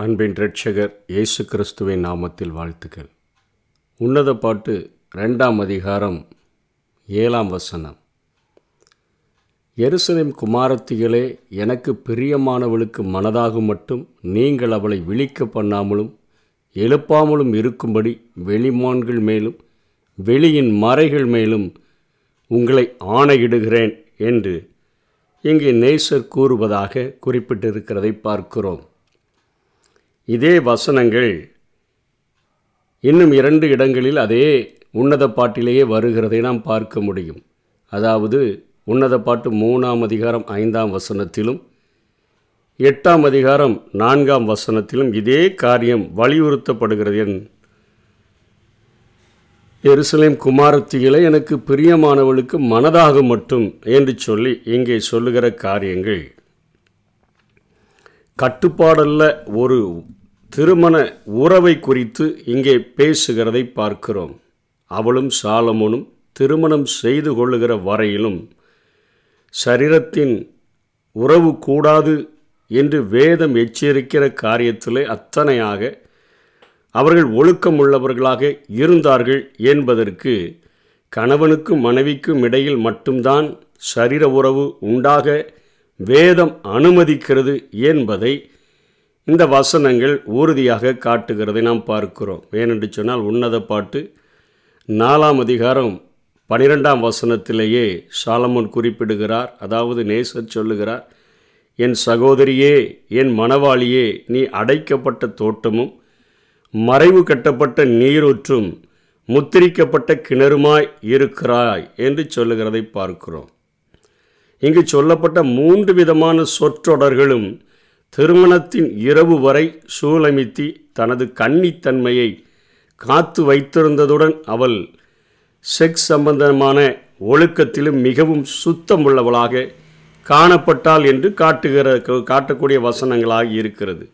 அன்பின் ரட்சகர் இயேசு கிறிஸ்துவின் நாமத்தில் வாழ்த்துக்கள். உன்னத பாட்டு ரெண்டாம் அதிகாரம் ஏழாம் வசனம். எருசலேம் குமாரத்திகளே எனக்கு பிரியமானவளுக்கு மனதாக மட்டும் நீங்கள் அவளை விழிக்க பண்ணாமலும் எழுப்பாமலும் இருக்கும்படி வெளிமான்கள் மேலும் வெளியின் மறைகள் மேலும் உங்களை ஆணையிடுகிறேன் என்று இங்கே நேசர் கூறுவதாக குறிப்பிட்டிருக்கிறதை பார்க்கிறோம். இதே வசனங்கள் இன்னும் இரண்டு இடங்களில் அதே உன்னத பாட்டிலேயே வருகிறதை நாம் பார்க்க முடியும். அதாவது உன்னத பாட்டு மூணாம் அதிகாரம் ஐந்தாம் வசனத்திலும் எட்டாம் அதிகாரம் நான்காம் வசனத்திலும் இதே காரியம் வலியுறுத்தப்படுகிறது என் எருசலேம் குமாரத்திகளை எனக்கு பிரியமானவளுக்கு மனதாக மட்டும் என்று சொல்லி இங்கே சொல்லுகிற காரியங்கள். கட்டுப்பாடல்ல ஒரு திருமண உறவை குறித்து இங்கே பேசுகிறதை பார்க்கிறோம். அவளும் சாலமோனும் திருமணம் செய்து கொள்ளுகிற வரையிலும் சரீரத்தின் உறவு கூடாது என்று வேதம் எச்சரிக்கிற காரியத்திலே அத்தனையாக அவர்கள் ஒழுக்கமுள்ளவர்களாக இருந்தார்கள் என்பதற்கு கணவனுக்கும் மனைவிக்கும் இடையில் மட்டும்தான் சரீர உறவு உண்டாக வேதம் அனுமதிக்கிறது என்பதை இந்த வசனங்கள் உறுதியாக காட்டுகிறதை நாம் பார்க்கிறோம். ஏனென்று சொன்னால் உன்னத பாட்டு நாலாம் அதிகாரம் பனிரெண்டாம் வசனத்திலேயே சாலமோன் குறிப்பிடுகிறார். அதாவது நேசர் சொல்லுகிறார் என் சகோதரியே என் மணவாளியே நீ அடைக்கப்பட்ட தோட்டமும் மறைவு கட்டப்பட்ட நீரூற்றும் முத்திரிக்கப்பட்ட கிணறுமாய் இருக்கிறாய் என்று சொல்லுகிறதை பார்க்கிறோம். இங்கு சொல்லப்பட்ட மூன்று விதமான சொற்றொடர்களும் திருமணத்தின் இரவு வரை சூலமித்தி தனது கன்னித்தன்மையை காத்து வைத்திருந்ததுடன் அவள் செக்ஸ் சம்பந்தமான ஒழுக்கத்திலும் மிகவும் சுத்தமுள்ளவளாக காணப்பட்டாள் என்று காட்டுகிற காட்டக்கூடிய வசனங்களாக இருக்கிறது.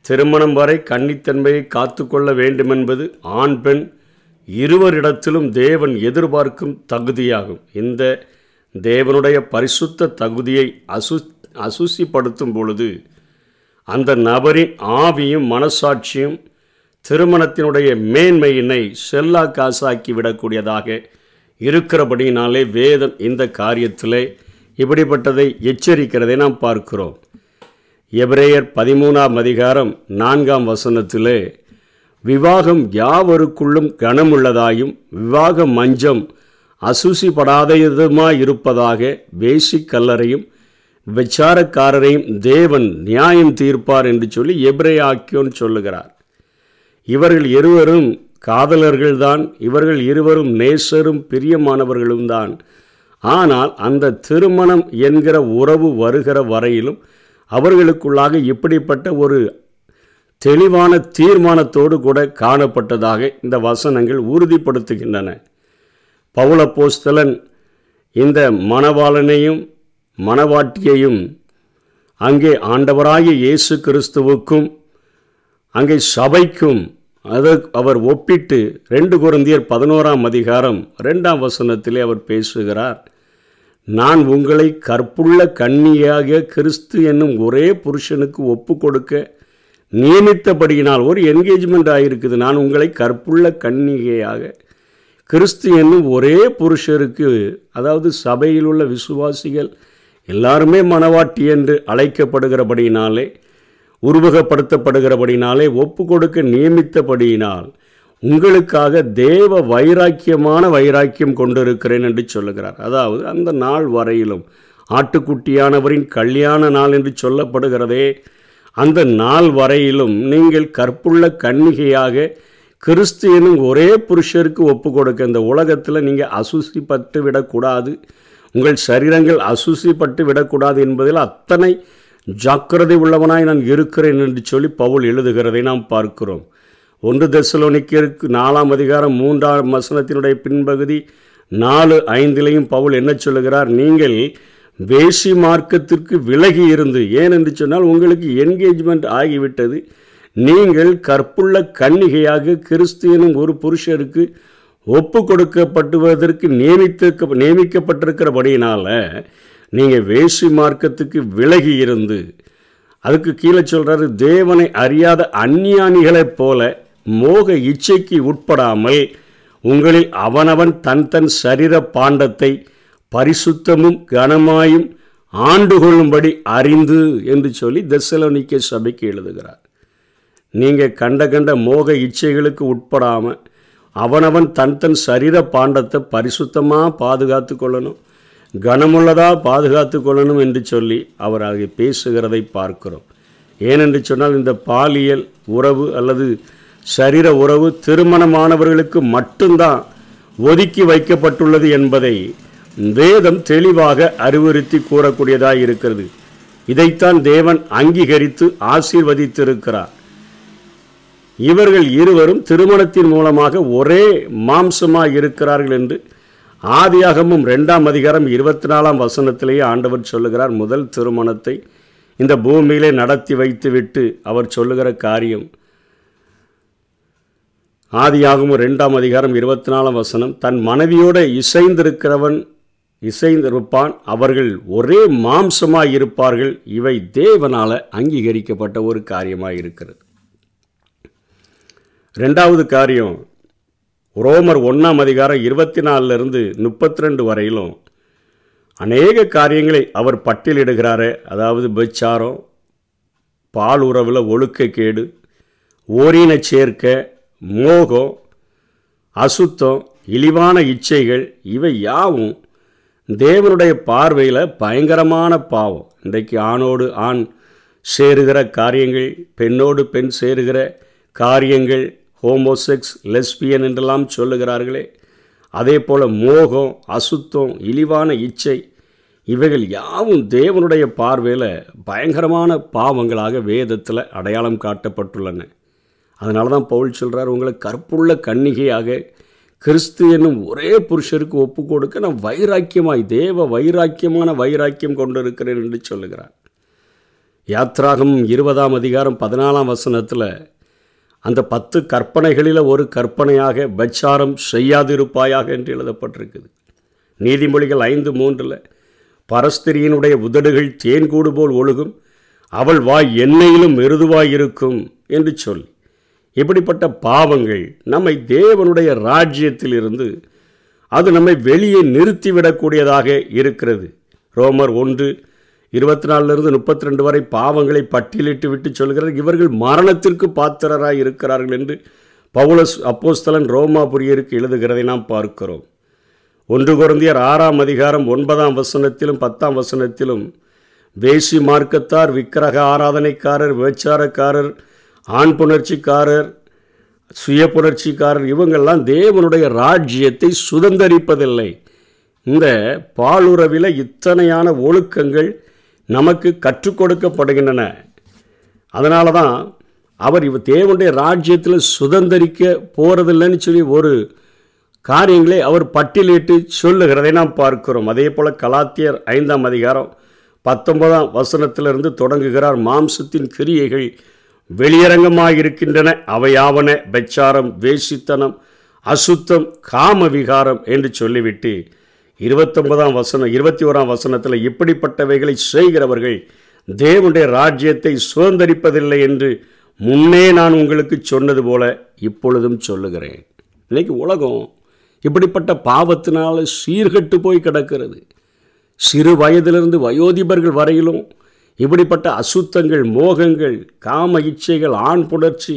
திருமணம் வரை கன்னித்தன்மையை காத்துக்கொள்ள வேண்டுமென்பது ஆண் பெண் இருவரிடத்திலும் தேவன் எதிர்பார்க்கும் தகுதியாகும். இந்த தேவனுடைய பரிசுத்த தகுதியை அசு அசுசிப்படுத்தும் பொழுது அந்த நபரின் ஆவியும் மனசாட்சியும் திருமணத்தினுடைய மேன்மையினை செல்லா காசாக்கி விடக்கூடியதாக இருக்கிறபடினாலே வேதம் இந்த காரியத்திலே இப்படிப்பட்டதை எச்சரிக்கிறதை நாம் பார்க்கிறோம். எபிரேயர் பதிமூணாம் அதிகாரம் நான்காம் வசனத்திலே விவாகம் யாவருக்குள்ளும் கனமுள்ளதாயும் விவாக மஞ்சம் அசுசிப்படாததுமாய் இருப்பதாக வேசி கல்லறையும் விச்சாரக்காரரையும் தேவன் நியாயம் தீர்ப்பார் என்று சொல்லி எப்ரே ஆக்கியோன்னு சொல்லுகிறார். இவர்கள் இருவரும் காதலர்கள்தான் இவர்கள் இருவரும் நேசரும் பிரியமானவர்களும் தான். ஆனால் அந்த திருமணம் என்கிற உறவு வருகிற வரையிலும் அவர்களுக்குள்ளாக இப்படிப்பட்ட ஒரு தெளிவான தீர்மானத்தோடு கூட காணப்பட்டதாக இந்த வசனங்கள் உறுதிப்படுத்துகின்றன. பவுளப்போஸ்தலன் இந்த மணவாளனையும் மணவாட்டியையும் அங்கே ஆண்டவராகிய இயேசு கிறிஸ்துவுக்கும் அங்கே சபைக்கும் அதை அவர் ஒப்பிட்டு ரெண்டு குருந்தியர் பதினோராம் அதிகாரம் ரெண்டாம் வசனத்திலே அவர் பேசுகிறார். நான் உங்களை கற்புள்ள கண்ணியாக கிறிஸ்து என்னும் ஒரே புருஷனுக்கு ஒப்பு கொடுக்க நியமித்தபடியினால் ஒரு என்கேஜ்மெண்ட் ஆகிருக்குது நான் உங்களை கற்புள்ள கண்ணிகையாக கிறிஸ்து என்னும் ஒரே புருஷருக்கு அதாவது சபையில் உள்ள விசுவாசிகள் எல்லாருமே மனவாட்டி என்று அழைக்கப்படுகிறபடியினாலே உருவகப்படுத்தப்படுகிறபடினாலே ஒப்பு கொடுக்க நியமித்தபடியினால் உங்களுக்காக தேவ வைராக்கியமான வைராக்கியம் கொண்டிருக்கிறேன் என்று சொல்லுகிறார். அதாவது அந்த நாள் வரையிலும் ஆட்டுக்குட்டியானவரின் கல்யாண நாள் என்று சொல்லப்படுகிறதே அந்த நாள் வரையிலும் நீங்கள் கற்புள்ள கன்னிகையாக கிறிஸ்து எனும் ஒரே புருஷருக்கு ஒப்பு கொடுக்க இந்த உலகத்தில் நீங்கள் அசுசிப்பட்டு விடக்கூடாது. உங்கள் சரீரங்கள் அசுசிப்பட்டு விடக்கூடாது என்பதில் அத்தனை ஜாக்கிரதை உள்ளவனாய் நான் இருக்கிறேன் என்று சொல்லி பவுல் எழுதுகிறதை நாம் பார்க்கிறோம். ஒன்று தெசலோனிக்கிற்கு நாலாம் அதிகாரம் மூன்றாம் வசனத்தினுடைய பின்பகுதி நாலு ஐந்திலையும் பவுல் என்ன சொல்லுகிறார்? நீங்கள் வேசி மார்க்கத்திற்கு விலகி இருந்து ஏன் என்று சொன்னால் உங்களுக்கு என்கேஜ்மெண்ட் ஆகிவிட்டது. நீங்கள் கற்புள்ள கன்னிகையாக கிறிஸ்தியனும் ஒரு புருஷருக்கு ஒப்பு கொடுக்கப்படுவதற்கு நியமித்திருக்க நியமிக்கப்பட்டிருக்கிறபடியினால் நீங்கள் வேசி மார்க்கத்துக்கு விலகி இருந்து அதுக்கு கீழே சொல்கிறாரு தேவனை அறியாத அந்நியானிகளைப் போல மோக இச்சைக்கு உட்படாமல் உங்களில் அவனவன் தன் தன் சரீர பாண்டத்தை பரிசுத்தமும் கனமாயும் ஆண்டு கொள்ளும்படி அறிந்து என்று சொல்லி தெசலோனிக்க சபைக்கு எழுதுகிறார். நீங்கள் கண்ட கண்ட மோக இச்சைகளுக்கு உட்படாமல் அவனவன் தன் தன் சரீர பாண்டத்தை பரிசுத்தமாக பாதுகாத்து கொள்ளணும். கனமுள்ளதாக பாதுகாத்து கொள்ளணும் என்று சொல்லி அவர் அதை பேசுகிறதை பார்க்கிறோம். ஏனென்று சொன்னால் இந்த பாலியல் உறவு அல்லது சரீர உறவு திருமணமானவர்களுக்கு மட்டும்தான் ஒதுக்கி வைக்கப்பட்டுள்ளது என்பதை வேதம் தெளிவாக அறிவுறுத்தி கூறக்கூடியதாக இருக்கிறது. இதைத்தான் தேவன் அங்கீகரித்து ஆசீர்வதித்திருக்கிறார். இவர்கள் இருவரும் திருமணத்தின் மூலமாக ஒரே மாம்சமாக இருக்கிறார்கள் என்று ஆதியாகமும் ரெண்டாம் அதிகாரம் இருபத்தி நாலாம் வசனத்திலேயே ஆண்டவர் சொல்லுகிறார். முதல் திருமணத்தை இந்த பூமியிலே நடத்தி வைத்துவிட்டு அவர் சொல்லுகிற காரியம். ஆதியாகமும் ரெண்டாம் அதிகாரம் இருபத்தி நாலாம் வசனம் தன் மனைவியோடு இசைந்திருக்கிறவன் இசைந்திருப்பான் அவர்கள் ஒரே மாம்சமாக இருப்பார்கள் இவை தேவனால் அங்கீகரிக்கப்பட்ட ஒரு காரியமாக இருக்கிறது ரெண்டாவது காரியம் ரோமர் ஒன்றாம் அதிகாரம் இருபத்தி நாலுலேருந்து முப்பத்தி ரெண்டு வரையிலும் அநேக காரியங்களை அவர் பட்டியலிடுகிறாரு. அதாவது பெச்சாரம் பால் உறவில் ஒழுக்கக்கேடு ஓரின சேர்க்க மோகம் அசுத்தம் இழிவான இச்சைகள் இவை யாவும் தேவனுடைய பார்வையில் பயங்கரமான பாவம். இன்றைக்கு ஆணோடு ஆண் சேருகிற காரியங்கள் பெண்ணோடு பெண் சேருகிற காரியங்கள் ஹோமோசெக்ஸ் லெஸ்பியன் என்றெல்லாம் சொல்லுகிறார்களே. அதே போல் மோகம் அசுத்தம் இழிவான இச்சை இவைகள் யாவும் தேவனுடைய பார்வையில் பயங்கரமான பாவங்களாக வேதத்தில் அடையாளம் காட்டப்பட்டுள்ளன. அதனால தான் பவுல் சொல்கிறார் உங்களை கற்புள்ள கன்னிகையாக கிறிஸ்து என்னும் ஒரே புருஷருக்கு ஒப்பு கொடுக்க நான் வைராக்கியமாய் தேவ வைராக்கியமான வைராக்கியம் கொண்டிருக்கிறேன் என்று சொல்லுகிறார். யாத்ராகம் இருபதாம் அதிகாரம் பதினாலாம் வசனத்தில் அந்த பத்து கற்பனைகளில் ஒரு கற்பனையாக பச்சாரம் செய்யாதிருப்பாயாக என்று எழுதப்பட்டிருக்குது. நீதிமொழிகள் ஐந்து மூன்றில் பரஸ்திரியினுடைய உதடுகள் தேன்கூடு போல் ஒழுகும் அவள் வாய் எண்ணெயிலும் மெருதுவாய் இருக்கும் என்று சொல்லி. இப்படிப்பட்ட பாவங்கள் நம்மை தேவனுடைய ராஜ்யத்திலிருந்து அது நம்மை வெளியே நிறுத்திவிடக்கூடியதாக இருக்கிறது. ரோமர் ஒன்று இருபத்தி நாலுலேருந்து முப்பத்தி ரெண்டு வரை பாவங்களை பட்டியலிட்டு விட்டு சொல்கிறார். இவர்கள் மரணத்திற்கு பாத்திரராய் இருக்கிறார்கள் என்று பவுலஸ் அப்போஸ்தலன் ரோமாபுரியருக்கு எழுதுகிறதை நாம் பார்க்கிறோம். ஒன்று குழந்தையர் ஆறாம் அதிகாரம் ஒன்பதாம் வசனத்திலும் பத்தாம் வசனத்திலும் வேசி மார்க்கத்தார் விக்கிரக ஆராதனைக்காரர் விபச்சாரக்காரர் ஆண் புணர்ச்சிக்காரர் சுய புணர்ச்சிக்காரர் இவங்கெல்லாம் தேவனுடைய ராஜ்யத்தை சுதந்தரிப்பதில்லை. இந்த பாலுறவில் இத்தனையான ஒழுக்கங்கள் நமக்கு கற்றுக் கொடுக்கப்படுகின்றன அதனால தான் அவர் இவ தேவனுடைய ராஜ்யத்தில் சுதந்திரிக்க போகிறதில்லைன்னு சொல்லி ஒரு காரியங்களை அவர் பட்டியலிட்டு சொல்லுகிறதை நாம் பார்க்கிறோம். அதே போல் கலாத்தியர் ஐந்தாம் அதிகாரம் பத்தொன்பதாம் வசனத்திலிருந்து தொடங்குகிறார். மாம்சத்தின் கிரியைகள் வெளியரங்கமாக இருக்கின்றன அவையாவன பெச்சாரம் வேசித்தனம் அசுத்தம் காம விகாரம் என்று சொல்லிவிட்டு இருபத்தொன்பதாம் வசனம் இருபத்தி ஓராம் வசனத்தில் இப்படிப்பட்டவைகளை செய்கிறவர்கள் தேவனுடைய ராஜ்யத்தை சுதந்திரிப்பதில்லை என்று முன்னே நான் உங்களுக்கு சொன்னது போல இப்பொழுதும் சொல்லுகிறேன். இன்னைக்கு உலகம் இப்படிப்பட்ட பாவத்தினால் சீர்கட்டு போய் கிடக்கிறது. சிறு வயதிலிருந்து வயோதிபர்கள் வரையிலும் இப்படிப்பட்ட அசுத்தங்கள் மோகங்கள் காம இச்சைகள் ஆண் புணர்ச்சி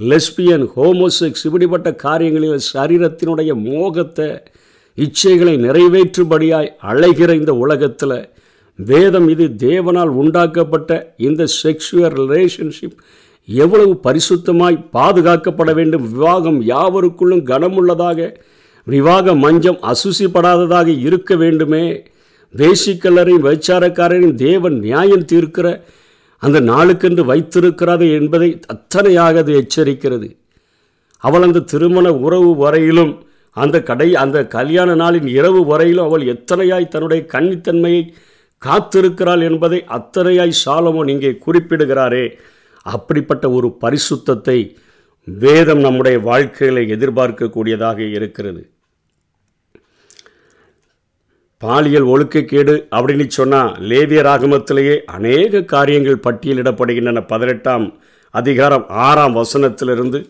லெஸ்பியன் ஹோமோசெக்ஸ் இப்படிப்பட்ட காரியங்களில் சரீரத்தினுடைய மோகத்தை இச்சைகளை நிறைவேற்றும்படியாய் அழைகிற இந்த உலகத்தில் வேதம் இது தேவனால் உண்டாக்கப்பட்ட இந்த செக்ஷுவல் ரிலேஷன்ஷிப் எவ்வளவு பரிசுத்தமாய் பாதுகாக்கப்பட வேண்டும். விவாகம் யாவருக்குள்ளும் கனமுள்ளதாக விவாக மஞ்சம் அசுசிப்படாததாக இருக்க வேண்டுமே. வேசிக்கல்லரையும் வைச்சாரக்காரரையும் தேவன் நியாயம் தீர்க்கிற அந்த நாளுக்கென்று வைத்திருக்கிறது என்பதை அத்தனையாக அது எச்சரிக்கிறது. அவள் அந்த திருமண உறவு வரையிலும் அந்த கடை அந்த கல்யாண நாளின் இரவு வரையிலும் அவள் எத்தனையாய் தன்னுடைய கன்னித்தன்மையை காத்திருக்கிறாள் என்பதை அத்தனையாய் சாலமோன் இங்கே குறிப்பிடுகிறாரே. அப்படிப்பட்ட ஒரு பரிசுத்தத்தை வேதம் நம்முடைய வாழ்க்கையில எதிர்பார்க்கக்கூடியதாக இருக்கிறது. பாலியல் ஒழுக்கக்கேடு அப்படின்னு சொன்னால் லேவியர் ஆகமத்திலேயே அநேக காரியங்கள் பட்டியலிடப்படுகின்றன. பதினெட்டாம் அதிகாரம் ஆறாம் வசனத்திலிருந்து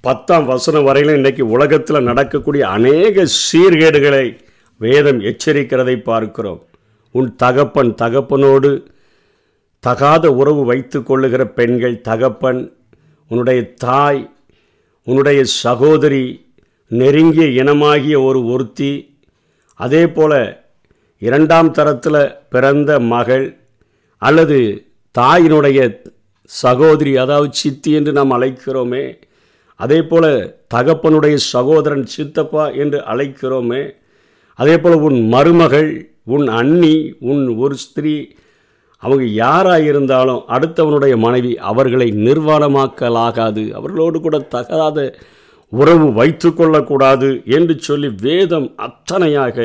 பத்தாம் வசனம் வரையிலும் இன்றைக்கி உலகத்தில் நடக்கக்கூடிய அநேக சீர்கேடுகளை வேதம் எச்சரிக்கிறதை பார்க்கிறோம். உன் தகப்பன் தகப்பனோடு தகாத உறவு வைத்து கொள்ளுகிற பெண்கள் தகப்பன் உன்னுடைய தாய் உன்னுடைய சகோதரி நெருங்கிய இனமாகிய ஒரு ஒருத்தி அதே போல் இரண்டாம் தரத்தில் பிறந்த மகள் அல்லது தாயினுடைய சகோதரி அதாவது சித்தி என்று நாம் அழைக்கிறோமே அதே போல் தகப்பனுடைய சகோதரன் சித்தப்பா என்று அழைக்கிறோமே அதே போல் உன் மருமகள் உன் அண்ணி உன் ஒரு ஸ்திரீ அவங்க யாராக இருந்தாலும் அடுத்தவனுடைய மனைவி அவர்களை நிர்வாணமாக்கலாகாது அவர்களோடு கூட தகாத உறவு வைத்து கொள்ளக்கூடாது என்று சொல்லி வேதம் அத்தனையாக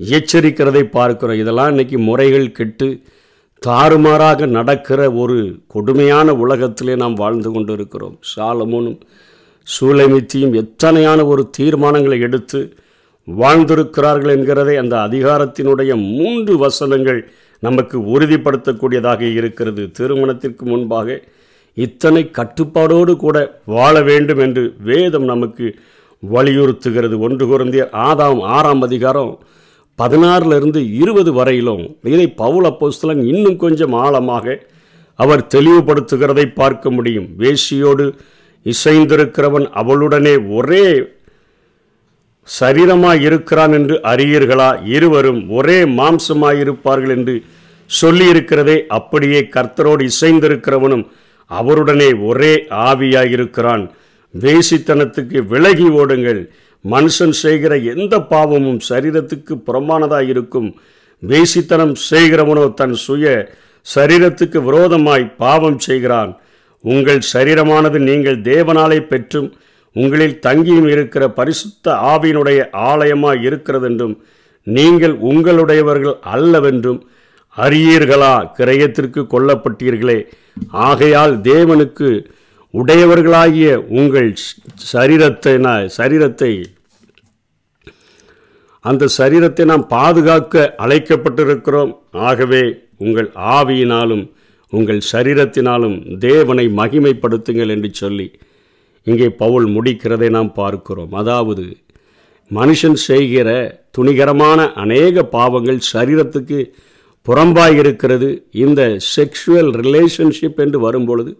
எச்சரிக்கிறதை பார்க்கிறோம். இதெல்லாம் இன்றைக்கி முறைகள் கெட்டு தாறுமாறாக நடக்கிற ஒரு கொடுமையான உலகத்திலே நாம் வாழ்ந்து கொண்டு இருக்கிறோம் சாலமோனும் சூளைமித்தியும் எத்தனையான ஒரு தீர்மானங்களை எடுத்து வாழ்ந்திருக்கிறார்கள் என்கிறதை அந்த அதிகாரத்தினுடைய மூன்று வசனங்கள் நமக்கு உறுதிப்படுத்தக்கூடியதாக இருக்கிறது. திருமணத்திற்கு முன்பாக இத்தனை கட்டுப்பாடோடு கூட வாழ வேண்டும் என்று வேதம் நமக்கு வலியுறுத்துகிறது. ஒன்று குறந்திய ஆதாம் ஆறாம் அதிகாரம் பதினாறிலிருந்து இருபது வரையிலும் இதை பவுல போஸ்தலன் இன்னும் கொஞ்சம் ஆழமாக அவர் தெளிவுபடுத்துகிறதை பார்க்க முடியும். வேசியோடு இசைந்திருக்கிறவன் அவளுடனே ஒரே சரீரமாய் இருக்கிறான் என்று அறியீர்களா? இருவரும் ஒரே மாம்சமாயிருப்பார்கள் என்று சொல்லியிருக்கிறதே அப்படியே கர்த்தரோடு இசைந்திருக்கிறவனும் அவருடனே ஒரே ஆவியாயிருக்கிறான். வேசித்தனத்துக்கு விலகி ஓடுங்கள். மனுஷன் செய்கிற எந்த பாவமும் சரீரத்துக்கு புறமானதாக இருக்கும் வேசித்தனம் செய்கிறவனோ தன் சுய சரீரத்துக்கு விரோதமாய் பாவம் செய்கிறான். உங்கள் சரீரமானது நீங்கள் தேவனாலே பெற்றும் உங்களில் தங்கியும் இருக்கிற பரிசுத்த ஆவியினுடைய ஆலயமாக இருக்கிறதென்றும் நீங்கள் உங்களுடையவர்கள் அல்லவென்றும் அறியீர்களா? கிரயத்திற்கு கொல்லப்பட்டீர்களே. ஆகையால் தேவனுக்கு உடையவர்களாகிய உங்கள் சரீரத்தை நான் சரீரத்தை அந்த சரீரத்தை நாம் பாதுகாக்க அழைக்கப்பட்டிருக்கிறோம். ஆகவே உங்கள் ஆவியினாலும் உங்கள் சரீரத்தினாலும் தேவனை மகிமைப்படுத்துங்கள் என்று சொல்லி இங்கே பவுல் முடிக்கிறதை நாம் பார்க்கிறோம். அதாவது மனுஷன் செய்கிற துணிகரமான அநேக பாவங்கள் சரீரத்துக்கு புறம்பாக இருக்கிறது இந்த செக்ஷுவல் ரிலேஷன்ஷிப் என்று வரும்பொழுது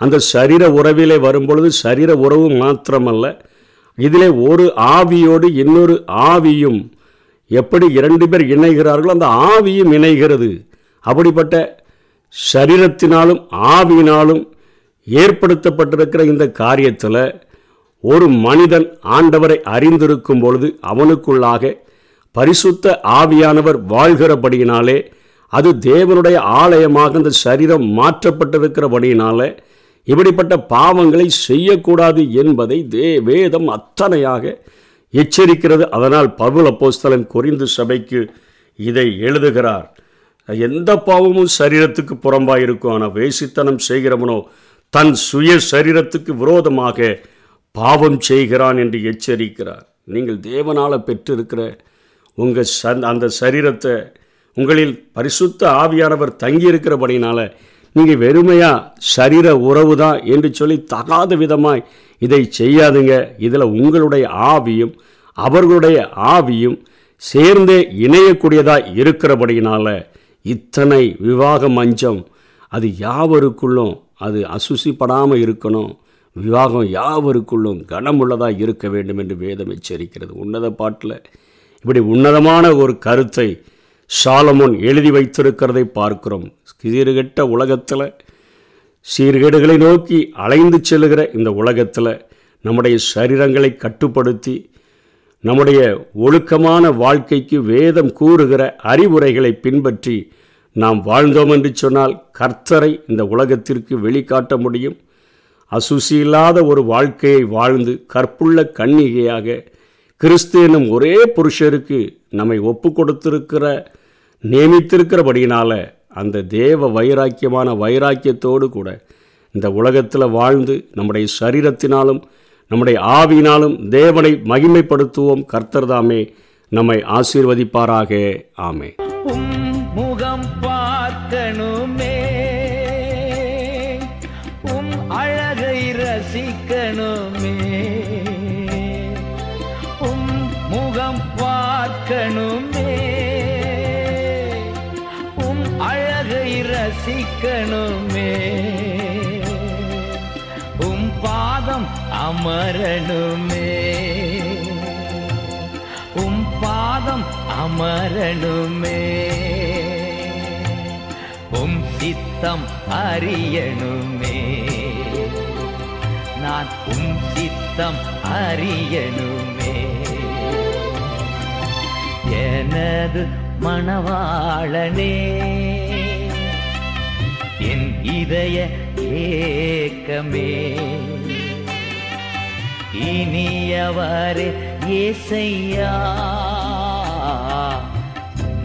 அந்த சரீர உறவிலே வரும்பொழுது சரீர உறவு மாத்திரமல்ல இதிலே ஒரு ஆவியோடு இன்னொரு ஆவியும் எப்படி இரண்டு பேர் இணைகிறார்களோ அந்த ஆவியும் இணைகிறது. அப்படிப்பட்ட சரீரத்தினாலும் ஆவியினாலும் ஏற்படுத்தப்பட்டிருக்கிற இந்த காரியத்தில் ஒரு மனிதன் ஆண்டவரை அறிந்திருக்கும் பொழுது அவனுக்குள்ளாக பரிசுத்த ஆவியானவர் வாழ்கிறபடியினாலே அது தேவனுடைய ஆலயமாக இந்த சரீரம் மாற்றப்பட்டிருக்கிறபடியினாலே இப்படிப்பட்ட பாவங்களை செய்யக்கூடாது என்பதை தே வேதம் அத்தனையாக எச்சரிக்கிறது. அதனால் பவுல் அப்போஸ்தலன் குறிந்து சபைக்கு இதை எழுதுகிறார். எந்த பாவமும் சரீரத்துக்கு புறம்பாக இருக்கும். ஆனால் வேசித்தனம் செய்கிறவனோ தன் சுய சரீரத்துக்கு விரோதமாக பாவம் செய்கிறான் என்று எச்சரிக்கிறார். நீங்கள் தேவனால் பெற்றிருக்கிற உங்கள் சந் அந்த சரீரத்தை உங்களில் பரிசுத்த ஆவியானவர் தங்கியிருக்கிறபடினால நீங்கள் வெறுமையாக சரீர உறவு தான் என்று சொல்லி தகாத விதமாய் இதை செய்யாதுங்க. இதில் உங்களுடைய ஆவியும் அவர்களுடைய ஆவியும் சேர்ந்தே இணையக்கூடியதாக இருக்கிறபடியினால் இத்தனை விவாக மஞ்சம். அது யாவருக்குள்ளும் அது அசுசிப்படாமல் இருக்கணும். விவாகம் யாவருக்குள்ளும் கனமுள்ளதாக இருக்க வேண்டும் என்று வேதம் எச்சரிக்கிறது. உன்னத பாட்டில் இப்படி உன்னதமான ஒரு கருத்தை சாலமோன் எழுதி வைத்திருக்கிறதை பார்க்கிறோம். சீர்கெட்ட உலகத்தில் சீர்கேடுகளை நோக்கி அலைந்து செல்லுகிற இந்த உலகத்தில் நம்முடைய சரீரங்களை கட்டுப்படுத்தி நம்முடைய ஒழுக்கமான வாழ்க்கைக்கு வேதம் கூறுகிற அறிவுரைகளை பின்பற்றி நாம் வாழ்ந்தோம் என்று சொன்னால் கர்த்தரை இந்த உலகத்திற்கு வெளிக்காட்ட முடியும். அசுசி இல்லாத ஒரு வாழ்க்கையை வாழ்ந்து கற்புள்ள கன்னிகையாக கிறிஸ்து ஒரே புருஷருக்கு நம்மை ஒப்பு கொடுத்திருக்கிற நியமித்திருக்கிறபடியினால் அந்த தேவ வைராக்கியமான வைராக்கியத்தோடு கூட இந்த உலகத்தில் வாழ்ந்து நம்முடைய சரீரத்தினாலும் நம்முடைய ஆவியினாலும் தேவனை மகிமைப்படுத்துவோம். கர்த்தர் தாமே நம்மை ஆசீர்வதிப்பாராக. ஆமே உம் முகம் பார்க்கணுமே. உம் அழகை ரசிக்கணுமே. உம் முகம் பார்க்கணுமே. உம் அழகை ரசிக்கணுமே. அமரணுமே. உம் பாதம் அமரணுமே. உம் சித்தம் அறியணுமே. நான் உம் சித்தம் அறியணுமே. எனது மணவாளனே என் இதய ஏக்கமே. இனியவரே ஏசையா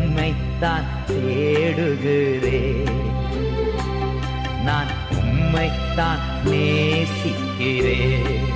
உம்மைத்தான் தேடுகிறே நான் உம்மைத்தான் நேசிக்கிறேன்.